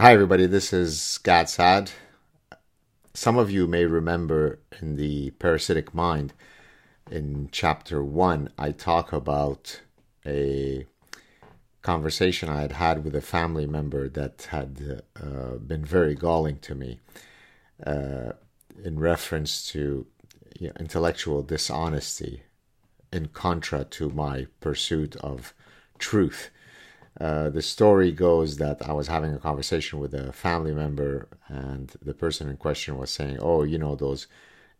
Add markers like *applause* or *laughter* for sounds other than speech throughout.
Hi, everybody. This is Gad Saad. Some of you may remember in the parasitic mind, in chapter one, I talk about a conversation I had had with a family member that had uh, been very galling to me uh, in reference to you know, intellectual dishonesty in contra to my pursuit of truth. Uh, the story goes that I was having a conversation with a family member, and the person in question was saying, Oh, you know, those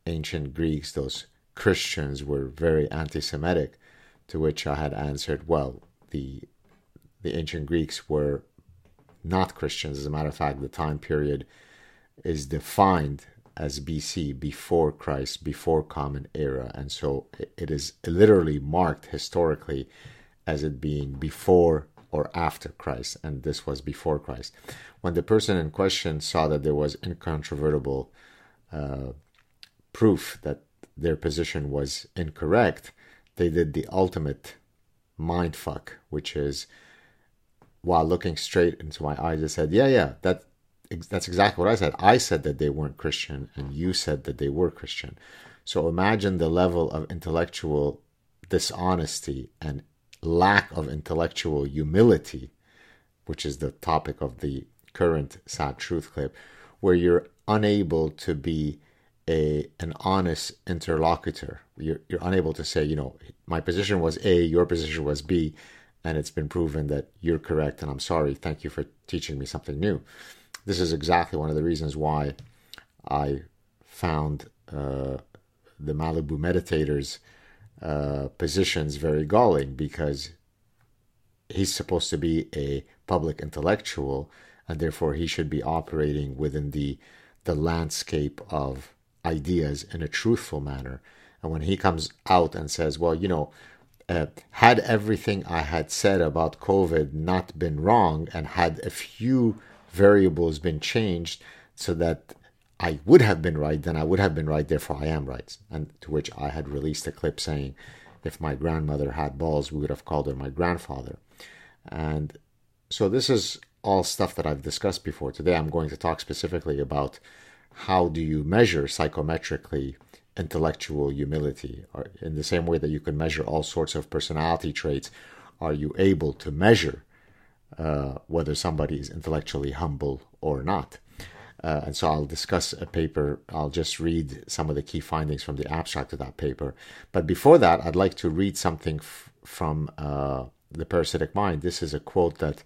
ancient Greeks, those Christians were very anti Semitic. To which I had answered, Well, the, the ancient Greeks were not Christians. As a matter of fact, the time period is defined as BC, before Christ, before Common Era. And so it is literally marked historically as it being before or after Christ, and this was before Christ. When the person in question saw that there was incontrovertible uh, proof that their position was incorrect, they did the ultimate mind fuck, which is while looking straight into my eyes, they said, "Yeah, yeah, that that's exactly what I said. I said that they weren't Christian, and you said that they were Christian. So imagine the level of intellectual dishonesty and lack of intellectual humility, which is the topic of the current Saad Truth clip, where you're unable to be a an honest interlocutor. You're, you're unable to say, you know, my position was A, your position was B, and it's been proven that you're correct, and I'm sorry. Thank you for teaching me something new. This is exactly one of the reasons why I found uh, the Malibu meditators uh, positions very galling because he's supposed to be a public intellectual and therefore he should be operating within the the landscape of ideas in a truthful manner. And when he comes out and says well you know uh, had everything i had said about covid not been wrong and had a few variables been changed so that I would have been right, then I would have been right, therefore I am right. And to which I had released a clip saying, if my grandmother had balls, we would have called her my grandfather. And so this is all stuff that I've discussed before. Today I'm going to talk specifically about how do you measure psychometrically intellectual humility or in the same way that you can measure all sorts of personality traits are you able to measure uh, whether somebody is intellectually humble or not uh, and so I'll discuss a paper. I'll just read some of the key findings from the abstract of that paper. But before that, I'd like to read something f- from uh, The Parasitic Mind. This is a quote that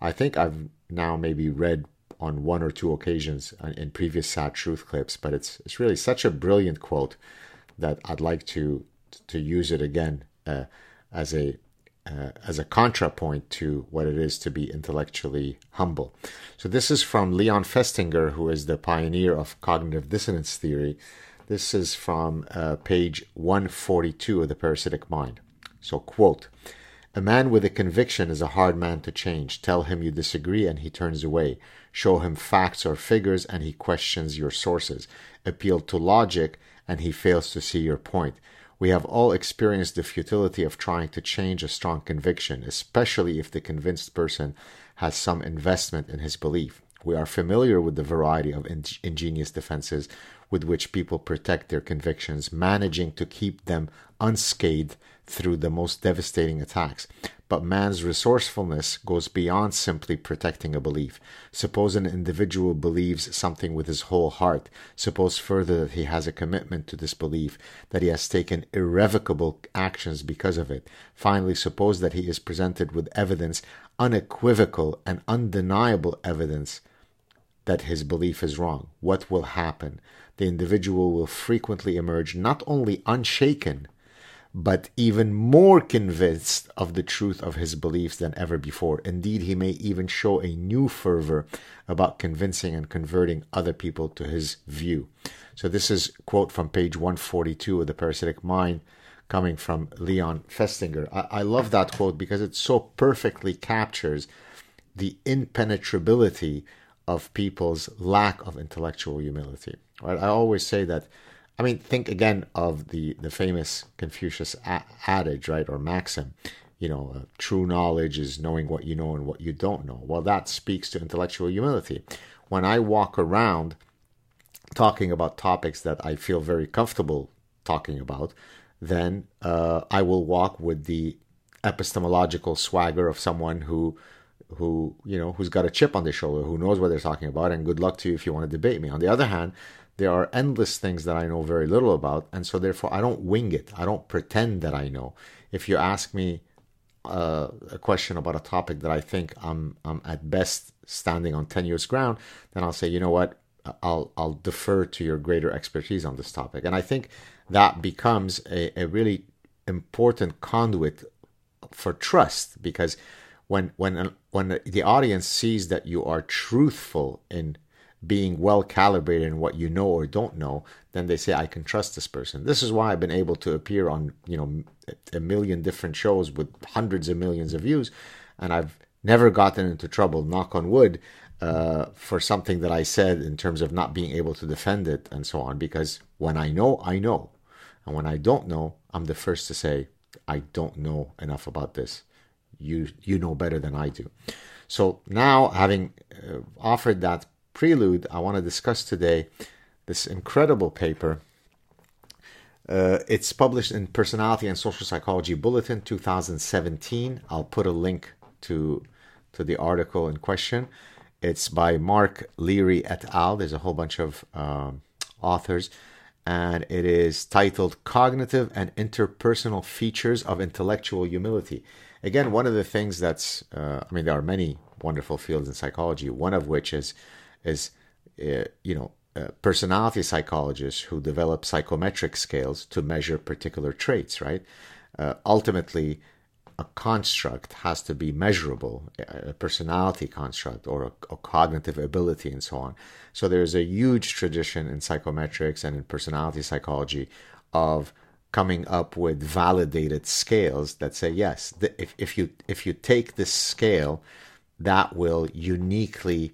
I think I've now maybe read on one or two occasions in previous Saad Truth clips, but it's it's really such a brilliant quote that I'd like to to use it again uh, as a uh, as a contrapoint to what it is to be intellectually humble. So, this is from Leon Festinger, who is the pioneer of cognitive dissonance theory. This is from uh, page 142 of The Parasitic Mind. So, quote, a man with a conviction is a hard man to change. Tell him you disagree and he turns away. Show him facts or figures and he questions your sources. Appeal to logic and he fails to see your point. We have all experienced the futility of trying to change a strong conviction, especially if the convinced person has some investment in his belief. We are familiar with the variety of in- ingenious defenses with which people protect their convictions, managing to keep them unscathed through the most devastating attacks. But man's resourcefulness goes beyond simply protecting a belief. Suppose an individual believes something with his whole heart. Suppose further that he has a commitment to this belief, that he has taken irrevocable actions because of it. Finally, suppose that he is presented with evidence, unequivocal and undeniable evidence, that his belief is wrong. What will happen? The individual will frequently emerge not only unshaken, but even more convinced of the truth of his beliefs than ever before. Indeed, he may even show a new fervor about convincing and converting other people to his view. So this is quote from page 142 of The Parasitic Mind coming from Leon Festinger. I, I love that quote because it so perfectly captures the impenetrability of people's lack of intellectual humility. Right? I always say that I mean, think again of the, the famous Confucius a- adage, right, or maxim you know, uh, true knowledge is knowing what you know and what you don't know. Well, that speaks to intellectual humility. When I walk around talking about topics that I feel very comfortable talking about, then uh, I will walk with the epistemological swagger of someone who who you know who's got a chip on their shoulder who knows what they're talking about and good luck to you if you want to debate me on the other hand there are endless things that i know very little about and so therefore i don't wing it. I don't pretend that i know. If you ask me uh, a question about a topic that i think i'm i'm at best standing on tenuous ground then i'll say you know what? I'll i'll defer to your greater expertise on this topic. And i think that becomes a, a really important conduit for trust because when when when the audience sees that you are truthful in being well calibrated in what you know or don't know, then they say, I can trust this person. This is why I've been able to appear on, you know, a million different shows with hundreds of millions of views. And I've never gotten into trouble, knock on wood, uh, for something that I said in terms of not being able to defend it and so on. Because when I know, I know. And when I don't know, I'm the first to say, I don't know enough about this you you know better than I do. So now, having uh, offered that prelude, I want to discuss today this incredible paper. Uh, it's published in Personality and Social Psychology Bulletin 2017. I'll put a link to to the article in question. It's by Mark Leary et al. There's a whole bunch of um, authors, and it is titled "Cognitive and Interpersonal Features of Intellectual Humility." again, one of the things that's, uh, I mean, there are many wonderful fields in psychology. One of which is, is uh, you know, personality psychologists who develop psychometric scales to measure particular traits. Right. Uh, ultimately, a construct has to be measurable, a personality construct or a, a, cognitive ability and so on. So there's a huge tradition in psychometrics and in personality psychology of coming up with validated scales that say yes if, if you if you take this scale that will uniquely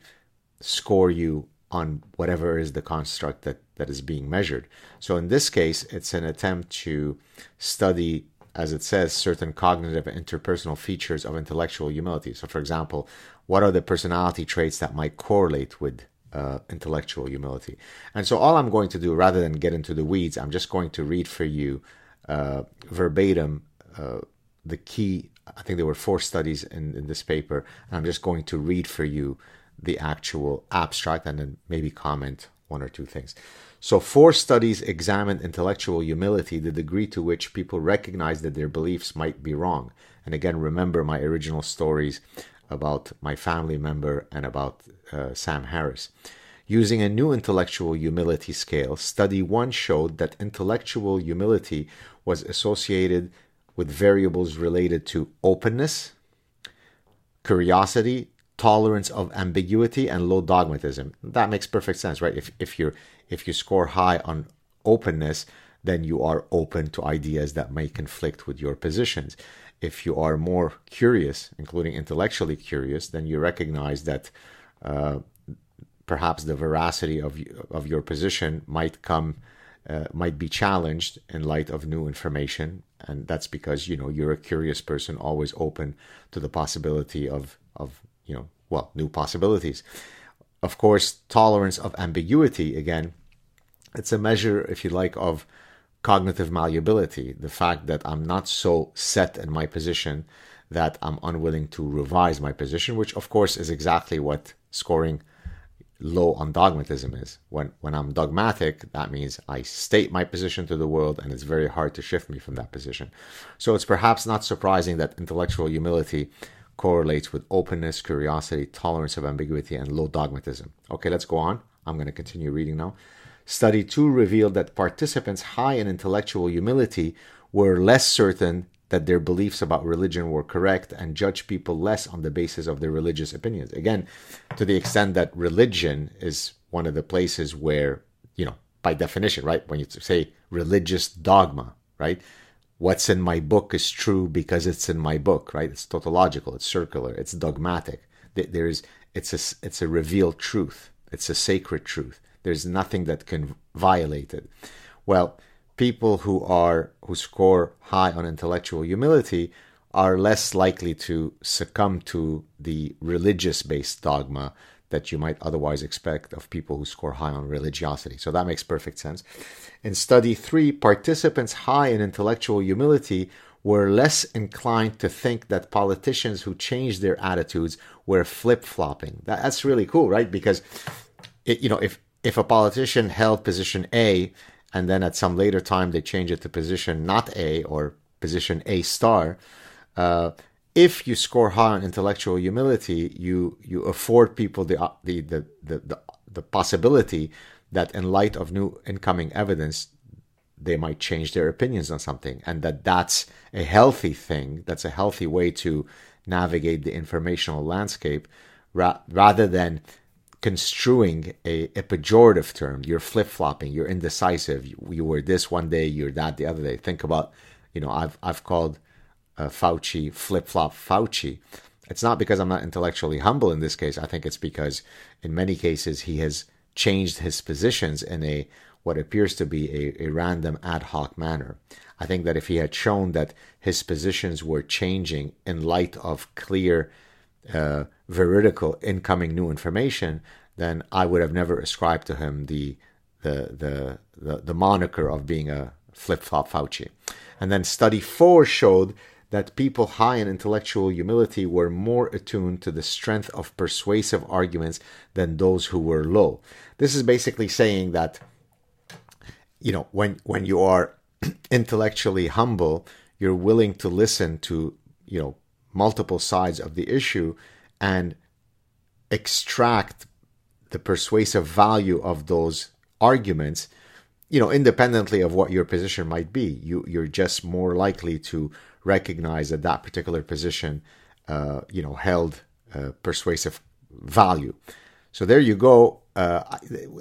score you on whatever is the construct that, that is being measured so in this case it's an attempt to study as it says certain cognitive interpersonal features of intellectual humility so for example what are the personality traits that might correlate with uh, intellectual humility. And so, all I'm going to do, rather than get into the weeds, I'm just going to read for you uh, verbatim uh, the key. I think there were four studies in, in this paper, and I'm just going to read for you the actual abstract and then maybe comment one or two things. So, four studies examined intellectual humility, the degree to which people recognize that their beliefs might be wrong. And again, remember my original stories about my family member and about uh, Sam Harris. Using a new intellectual humility scale, study one showed that intellectual humility was associated with variables related to openness, curiosity, tolerance of ambiguity, and low dogmatism. That makes perfect sense, right? If, if, you if you score high on openness, then you are open to ideas that may conflict with your positions. If you are more curious, including intellectually curious, then you recognize that uh, perhaps the veracity of of your position might come uh, might be challenged in light of new information and that's because you know you're a curious person always open to the possibility of of you know well new possibilities of course tolerance of ambiguity again it's a measure if you like of cognitive malleability the fact that i'm not so set in my position that i'm unwilling to revise my position which of course is exactly what scoring low on dogmatism is. When when I'm dogmatic, that means I state my position to the world and it's very hard to shift me from that position. So it's perhaps not surprising that intellectual humility correlates with openness, curiosity, tolerance of ambiguity, and low dogmatism. Okay, let's go on. I'm going to continue reading now. Study 2 revealed that participants high in intellectual humility were less certain that their beliefs about religion were correct and judge people less on the basis of their religious opinions. Again, to the extent that religion is one of the places where, you know, by definition, right, when you say religious dogma, right, what's in my book is true because it's in my book, right? It's tautological, it's circular, it's dogmatic. There's it's a it's a revealed truth. It's a sacred truth. There's nothing that can violate it. Well, people who are who score high on intellectual humility are less likely to succumb to the religious based dogma that you might otherwise expect of people who score high on religiosity. So that makes perfect sense. In study three, participants high in intellectual humility were less inclined to think that politicians who changed their attitudes were flip flopping. That, that's really cool, right? Because, it, you know, if, if a politician held position A and then at some later time they change it to position not A or position A star, uh, if you score high on intellectual humility, you you afford people the the the the, the, the possibility that in light of new incoming evidence they might change their opinions on something and that that's a healthy thing that's a healthy way to navigate the informational landscape ra- rather than construing a, a pejorative term you're flip-flopping you're indecisive you, you, were this one day you're that the other day. Think about you know i've i've called uh, fauci flip-flop fauci it's not because i'm not intellectually humble in this case i think it's because in many cases he has changed his positions in a what appears to be a, a random ad hoc manner. I think that if he had shown that his positions were changing in light of clear, uh, veridical incoming new information, then I would have never ascribed to him the the the the, the moniker of being a flip flop Fauci. And then study four showed that people high in intellectual humility were more attuned to the strength of persuasive arguments than those who were low. This is basically saying that you know when when you are *clears throat* intellectually humble you're willing to listen to you know multiple sides of the issue and extract the persuasive value of those arguments you know independently of what your position might be you you're just more likely to recognize that that particular position uh, you know held uh, persuasive value so there you go uh,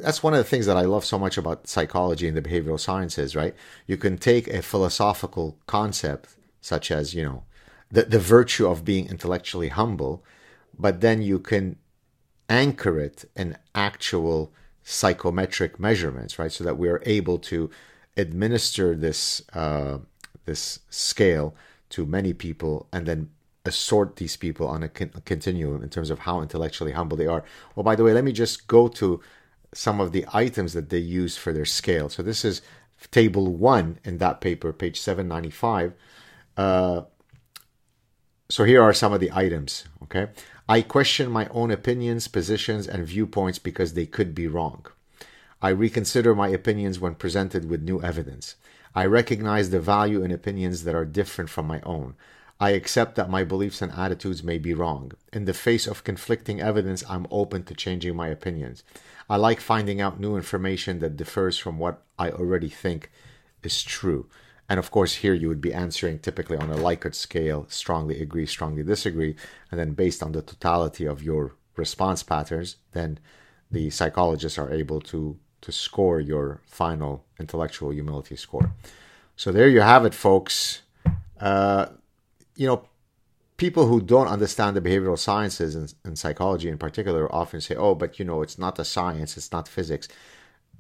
that's one of the things that I love so much about psychology and the behavioral sciences, right? You can take a philosophical concept such as, you know, the, the virtue of being intellectually humble, but then you can anchor it in actual psychometric measurements, right? So that we're able to administer this uh, this scale to many people and then assort these people on a, con- a continuum in terms of how intellectually humble they are. Well, by the way, let me just go to some of the items that they use for their scale. So this is table one in that paper, page 795. Uh, so here are some of the items. Okay. I question my own opinions, positions, and viewpoints because they could be wrong. I reconsider my opinions when presented with new evidence. I recognize the value in opinions that are different from my own. I accept that my beliefs and attitudes may be wrong. In the face of conflicting evidence, I'm open to changing my opinions. I like finding out new information that differs from what I already think is true. And of course, here you would be answering typically on a Likert scale strongly agree, strongly disagree. And then based on the totality of your response patterns, then the psychologists are able to, to score your final intellectual humility score. So there you have it, folks. Uh, you know, people who don't understand the behavioral sciences and, and, psychology in particular often say, oh, but you know, it's not a science, it's not physics.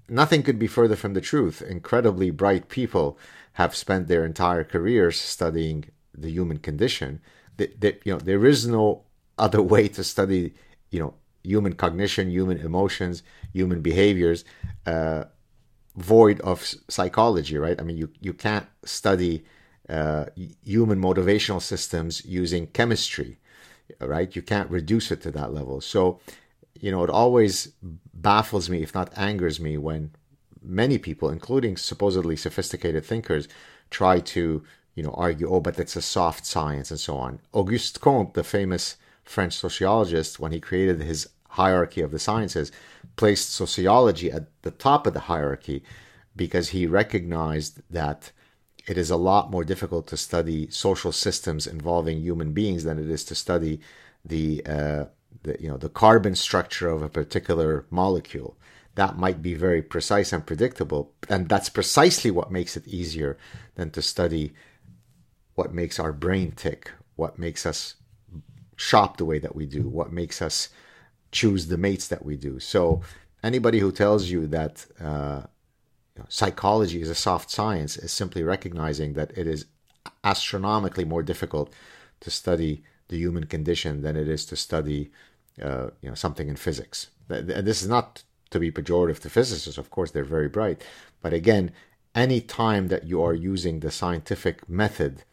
Nothing could be further from the truth. Incredibly bright people have spent their entire careers studying the human condition. You know, there is no other way to study, you know, human cognition, human emotions, human behaviors, uh, void of psychology, right? I mean, you you can't study uh, human motivational systems using chemistry, right? You can't reduce it to that level. So, you know, it always baffles me, if not angers me, when many people, including supposedly sophisticated thinkers, try to, you know, argue, oh, but it's a soft science and so on. Auguste Comte, the famous French sociologist, when he created his hierarchy of the sciences, placed sociology at the top of the hierarchy because he recognized that it is a lot more difficult to study social systems involving human beings than it is to study the, uh, the you know the carbon structure of a particular molecule. That might be very precise and predictable, and that's precisely what makes it easier than to study what makes our brain tick, what makes us shop the way that we do, what makes us choose the mates that we do. So anybody who tells you that uh, psychology is a soft science is simply recognizing that it is astronomically more difficult to study the human condition than it is to study uh, you know something in physics. This is not to be pejorative to physicists, of course, they're very bright. But again, any time that you are using the scientific method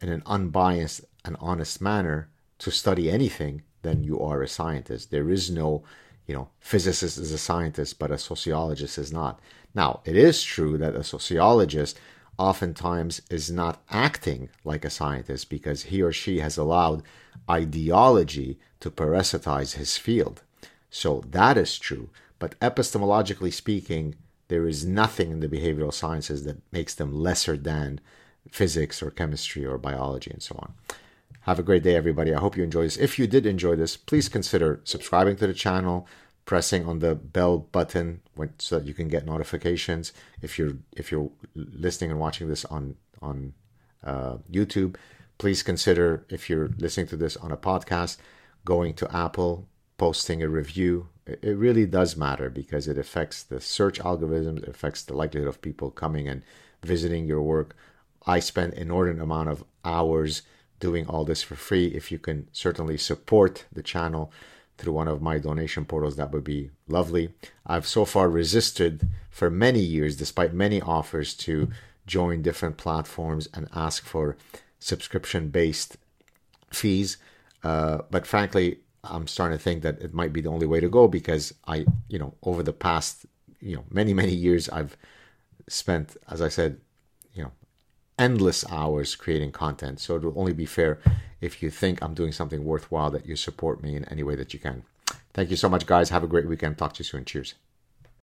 in an unbiased and honest manner to study anything, then you are a scientist. There is no, you know, physicist is a scientist, but a sociologist is not. Now, it is true that a sociologist oftentimes is not acting like a scientist because he or she has allowed ideology to parasitize his field. So that is true. But epistemologically speaking, there is nothing in the behavioral sciences that makes them lesser than physics or chemistry or biology and so on. Have a great day, everybody. I hope you enjoy this. If you did enjoy this, please consider subscribing to the channel, pressing on the bell button when, so that you can get notifications. If you're if you're listening and watching this on on uh, YouTube, please consider if you're listening to this on a podcast, going to Apple, posting a review. It really does matter because it affects the search algorithms, it affects the likelihood of people coming and visiting your work. I spend inordinate amount of hours doing all this for free. If you can certainly support the channel through one of my donation portals, that would be lovely. I've so far resisted for many years, despite many offers, to join different platforms and ask for subscription based fees. Uh, but frankly, I'm starting to think that it might be the only way to go because I, you know, over the past, you know, many, many years, I've spent, as I said, endless hours creating content. So it will only be fair if you think I'm doing something worthwhile that you support me in any way that you can. Thank you so much, guys. Have a great weekend. Talk to you soon. Cheers.